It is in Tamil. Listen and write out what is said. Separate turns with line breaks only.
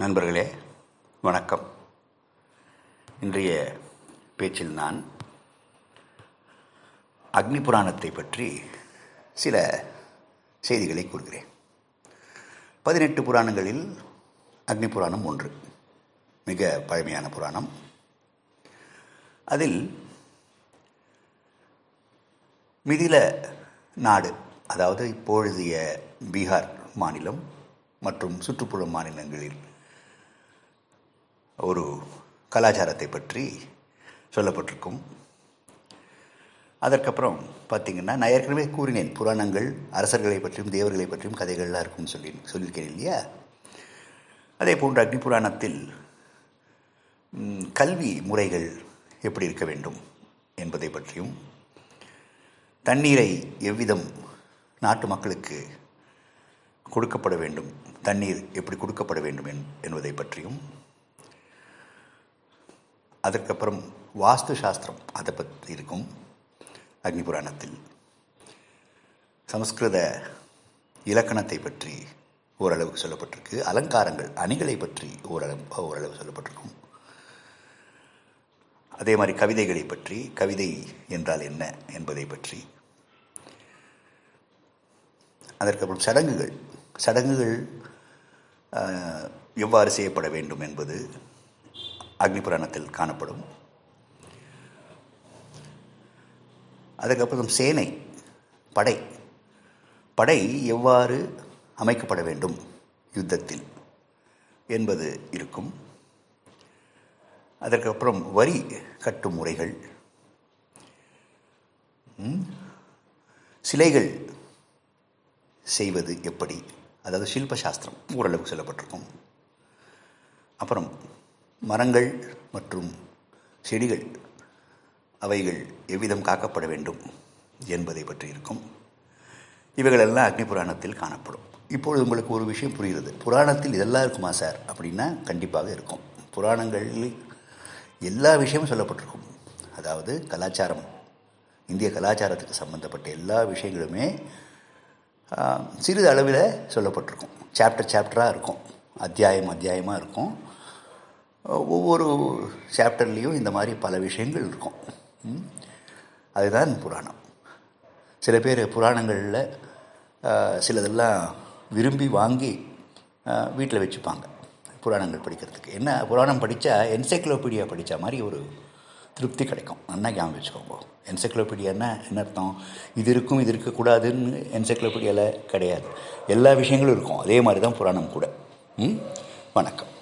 நண்பர்களே வணக்கம். இன்றைய பேச்சில் நான் அக்னி புராணத்தை பற்றி சில செய்திகளை கூறுகிறேன். பதினெட்டு புராணங்களில் அக்னி புராணம் ஒன்று. மிக பழமையான புராணம். அதில் மிதில நாடு அதாவது இப்பொழுதைய பீகார் மாநிலம் மற்றும் சுற்றுப்புற மாநிலங்களில் ஒரு கலாச்சாரத்தை பற்றி சொல்லப்பட்டிருக்கும். அதற்கப்புறம் பார்த்தீங்கன்னா நான் ஏற்கனவே கூறினேன் புராணங்கள் அரசர்களை பற்றியும் தேவர்களை பற்றியும் கதைகள்லாம் இருக்கும்னு சொல்லி சொல்லியிருக்கேன் இல்லையா? அதே போன்று அக்னி புராணத்தில் கல்வி முறைகள் எப்படி இருக்க வேண்டும் என்பதை பற்றியும் தண்ணீரை எவ்விதம் நாட்டு மக்களுக்கு கொடுக்கப்பட வேண்டும் தண்ணீர் எப்படி கொடுக்கப்பட வேண்டும் என்- என்பதை பற்றியும் அதற்கப்புறம் வாஸ்து சாஸ்திரம் அதை பற்றி இருக்கும். அக்னி புராணத்தில் சமஸ்கிருத இலக்கணத்தை பற்றி ஓரளவுக்கு சொல்லப்பட்டிருக்கு. அலங்காரங்கள் அணிகளை பற்றி ஓரளவு ஓரளவு சொல்லப்பட்டிருக்கும். அதே மாதிரி கவிதைகளை பற்றி கவிதை என்றால் என்ன என்பதை பற்றி. அதற்கப்புறம் சடங்குகள். சடங்குகள் எவ்வாறு செய்யப்பட வேண்டும் என்பது அக்னி புராணத்தில் காணப்படும். அதுக்கப்புறம் சேனை படை. படை எவ்வாறு அமைக்கப்பட வேண்டும் யுத்தத்தில் என்பது இருக்கும். அதற்கப்புறம் வரி கட்டும் முறைகள் சிலைகள் செய்வது எப்படி? அதாவது சில்ப சாஸ்திரம் ஓரளவுக்கு சொல்லப்பட்டிருக்கும். அப்புறம் மரங்கள் மற்றும் செடிகள் அவைகள் எவ்விதம் காக்கப்பட வேண்டும் என்பதை பற்றி இருக்கும். இவைகளெல்லாம் அக்னி புராணத்தில் காணப்படும். இப்பொழுது உங்களுக்கு ஒரு விஷயம் புரிகிறது. புராணத்தில் இதெல்லாம் இருக்குமா சார்? அப்படின்னா கண்டிப்பாக இருக்கும். புராணங்களில் எல்லா விஷயமும் சொல்லப்பட்டிருக்கும். அதாவது கலாச்சாரம் இந்திய கலாச்சாரத்துக்கு சம்பந்தப்பட்ட எல்லா விஷயங்களுமே சிறிது அளவில் சொல்லப்பட்டிருக்கும். சாப்டர் சாப்டராக இருக்கும். அத்தியாயம் அத்தியாயமாக இருக்கும். ஒவ்வொரு சாப்டர்லேயும் இந்த மாதிரி பல விஷயங்கள் இருக்கும். ம்? அதுதான் புராணம். சில பேர் புராணங்களில் சிலதெல்லாம் விரும்பி வாங்கி வீட்டில் வச்சுப்பாங்க புராணங்கள் படிக்கிறதுக்கு. என்ன புராணம் படித்தா என்சைக்ளோபீடியா படித்த மாதிரி ஒரு திருப்தி கிடைக்கும். நல்லா ஞாபகம் வச்சுக்கோங்க. என்சைக்ளோபீடியான்னா என்ன அர்த்தம்? இது இருக்கும் இது இருக்கக்கூடாதுன்னு என்சைக்ளோபீடியாவில் கிடையாது. எல்லா விஷயங்களும் இருக்கும். அதே மாதிரி தான் புராணம் கூட. ம்? வணக்கம்.